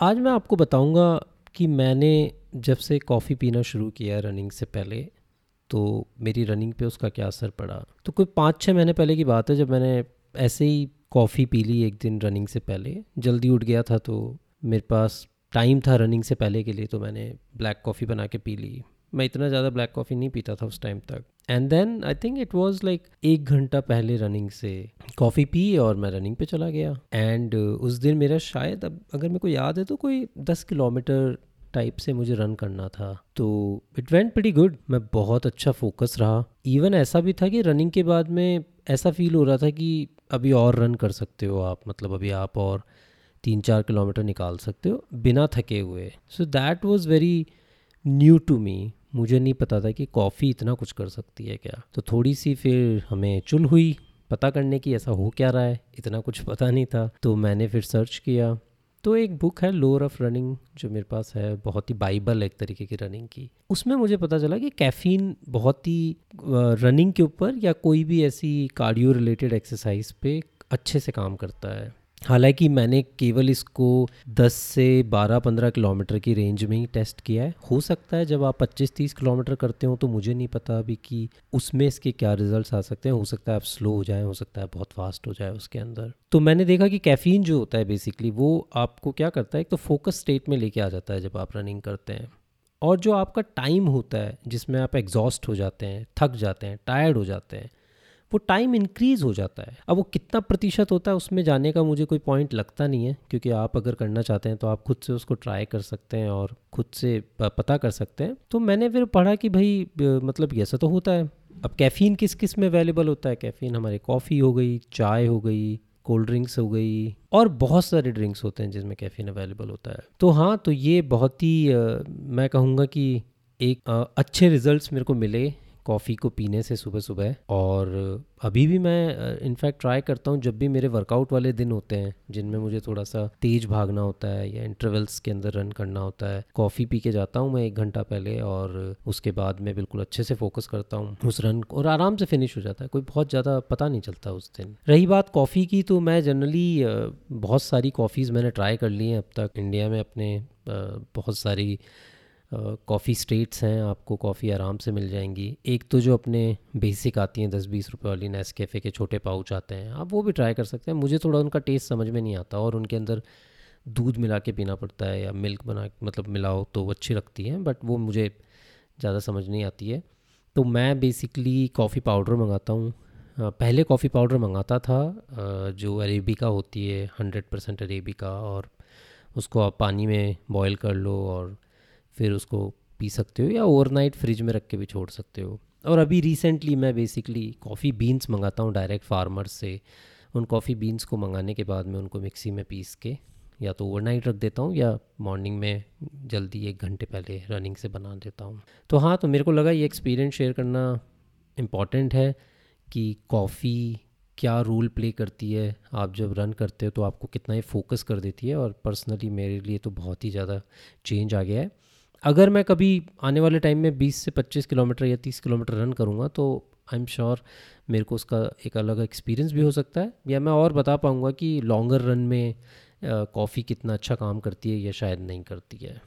आज मैं आपको बताऊँगा कि मैंने जब से कॉफ़ी पीना शुरू किया रनिंग से पहले तो मेरी रनिंग पे उसका क्या असर पड़ा? तो कोई पाँच छः महीने पहले की बात है, जब मैंने ऐसे ही कॉफ़ी पी ली एक दिन रनिंग से पहले। जल्दी उठ गया था तो मेरे पास टाइम था रनिंग से पहले के लिए तो मैंने ब्लैक कॉफ़ी बना के पी ली। मैं इतना ज़्यादा ब्लैक कॉफ़ी नहीं पीता था उस टाइम तक। And then I think it was like एक घंटा पहले रनिंग से कॉफ़ी पी और मैं रनिंग पे चला गया। एंड uh, उस दिन मेरा शायद अब अगर मेरे को याद है तो कोई दस किलोमीटर टाइप से मुझे रन करना था। तो इट वेंट प्रीटी गुड मैं बहुत अच्छा फोकस रहा। इवन ऐसा भी था कि रनिंग के बाद में ऐसा फील हो रहा था कि अभी और रन कर सकते हो आप। मतलब अभी आप और तीन चार किलोमीटर निकाल सकते हो बिना थके हुए। So that was very new to me मुझे नहीं पता था कि कॉफ़ी इतना कुछ कर सकती है क्या। तो थोड़ी सी फिर हमें चुल हुई, पता करने की ऐसा हो क्या रहा है, इतना कुछ पता नहीं था। तो मैंने फिर सर्च किया। तो एक बुक है लोअर ऑफ़ रनिंग जो मेरे पास है, बहुत ही बाइबल एक तरीके की रनिंग की। उसमें मुझे पता चला कि कैफ़ीन बहुत ही रनिंग के ऊपर या कोई भी ऐसी कार्डियो रिलेटेड एक्सरसाइज पे अच्छे से काम करता है। हालाँकि मैंने केवल इसको 10 से 12-15 किलोमीटर की रेंज में ही टेस्ट किया है। हो सकता है जब आप 25-30 किलोमीटर करते हो तो मुझे नहीं पता अभी कि उसमें इसके क्या रिजल्ट्स आ सकते हैं। हो सकता है आप स्लो हो जाए, हो सकता है बहुत फास्ट हो जाए उसके अंदर। तो मैंने देखा कि कैफ़ीन जो होता है बेसिकली वो आपको क्या करता है? एक तो फोकस स्टेट में लेके आ जाता है जब आप रनिंग करते हैं। और जो आपका टाइम होता है, जिसमें आप एग्जॉस्ट हो जाते हैं, थक जाते हैं टायर्ड हो जाते हैं वो टाइम इंक्रीज़ हो जाता है। अब वो कितना प्रतिशत होता है, उसमें जाने का मुझे कोई पॉइंट लगता नहीं है, क्योंकि आप अगर करना चाहते हैं तो आप खुद से उसको ट्राई कर सकते हैं और खुद से पता कर सकते हैं। तो मैंने फिर पढ़ा कि भाई मतलब ऐसा तो होता है। अब कैफ़ीन किस किसमें अवेलेबल होता है? कैफ़ीन हमारे कॉफ़ी हो गई, चाय हो गई कोल्ड ड्रिंक्स हो गई, और बहुत सारे ड्रिंक्स होते हैं जिसमें कैफ़ीन अवेलेबल होता है। तो हाँ तो ये बहुत ही मैं कहूँगा कि एक अच्छे रिजल्ट्स मेरे को मिले कॉफ़ी को पीने से सुबह सुबह। और अभी भी मैं इनफैक्ट ट्राई करता हूँ, जब भी मेरे वर्कआउट वाले दिन होते हैं, जिनमें मुझे थोड़ा सा तेज भागना होता है या इंटरवल्स के अंदर रन करना होता है, कॉफ़ी पी के जाता हूँ मैं एक घंटा पहले और उसके बाद मैं बिल्कुल अच्छे से फोकस करता हूँ उस रन और आराम से फिनिश हो जाता है, कोई बहुत ज़्यादा पता नहीं चलता उस दिन। रही बात कॉफ़ी की तो मैं जनरली बहुत सारी कॉफ़ीज़ मैंने ट्राई कर ली हैं, अब तक इंडिया में अपने बहुत सारी कॉफ़ी स्टेट्स हैं, आपको कॉफ़ी आराम से मिल जाएँगी। एक तो जो अपने बेसिक आती हैं, दस बीस रुपए वाली नेस कैफ़े के छोटे पाउच आते हैं, आप वो भी ट्राई कर सकते हैं। मुझे थोड़ा उनका टेस्ट समझ में नहीं आता और उनके अंदर दूध मिला के पीना पड़ता है या मिल्क बना मतलब मिलाओ तो वो अच्छी लगती हैं बट वो मुझे ज़्यादा समझ नहीं आती है। तो मैं बेसिकली कॉफ़ी पाउडर मंगाता हूँ। पहले कॉफ़ी पाउडर मंगाता था जो अरेबिका होती है हंड्रेड परसेंट अरेबिका और उसको आप पानी में बॉयल कर लो और फिर उसको पी सकते हो या ओवरनाइट फ्रिज में रख के भी छोड़ सकते हो। और अभी रिसेंटली मैं बेसिकली कॉफ़ी बीन्स मंगाता हूँ डायरेक्ट फार्मर से। उन कॉफ़ी बीन्स को मंगाने के बाद मैं उनको मिक्सी में पीस के या तो ओवरनाइट रख देता हूँ या मॉर्निंग में जल्दी एक घंटे पहले रनिंग से बना देता हूँ। तो हाँ तो मेरे को लगा ये एक्सपीरियंस शेयर करना इंपॉर्टेंट है कि कॉफ़ी क्या रोल प्ले करती है। आप जब रन करते हो तो आपको कितना ही फोकस कर देती है और पर्सनली मेरे लिए तो बहुत ही ज़्यादा चेंज आ गया है। अगर मैं कभी आने वाले टाइम में 20 से 25 किलोमीटर या 30 किलोमीटर रन करूँगा तो आई एम श्योर मेरे को उसका एक अलग एक्सपीरियंस भी हो सकता है। या मैं और बता पाऊँगा कि लॉन्गर रन में कॉफ़ी कितना अच्छा काम करती है या शायद नहीं करती है।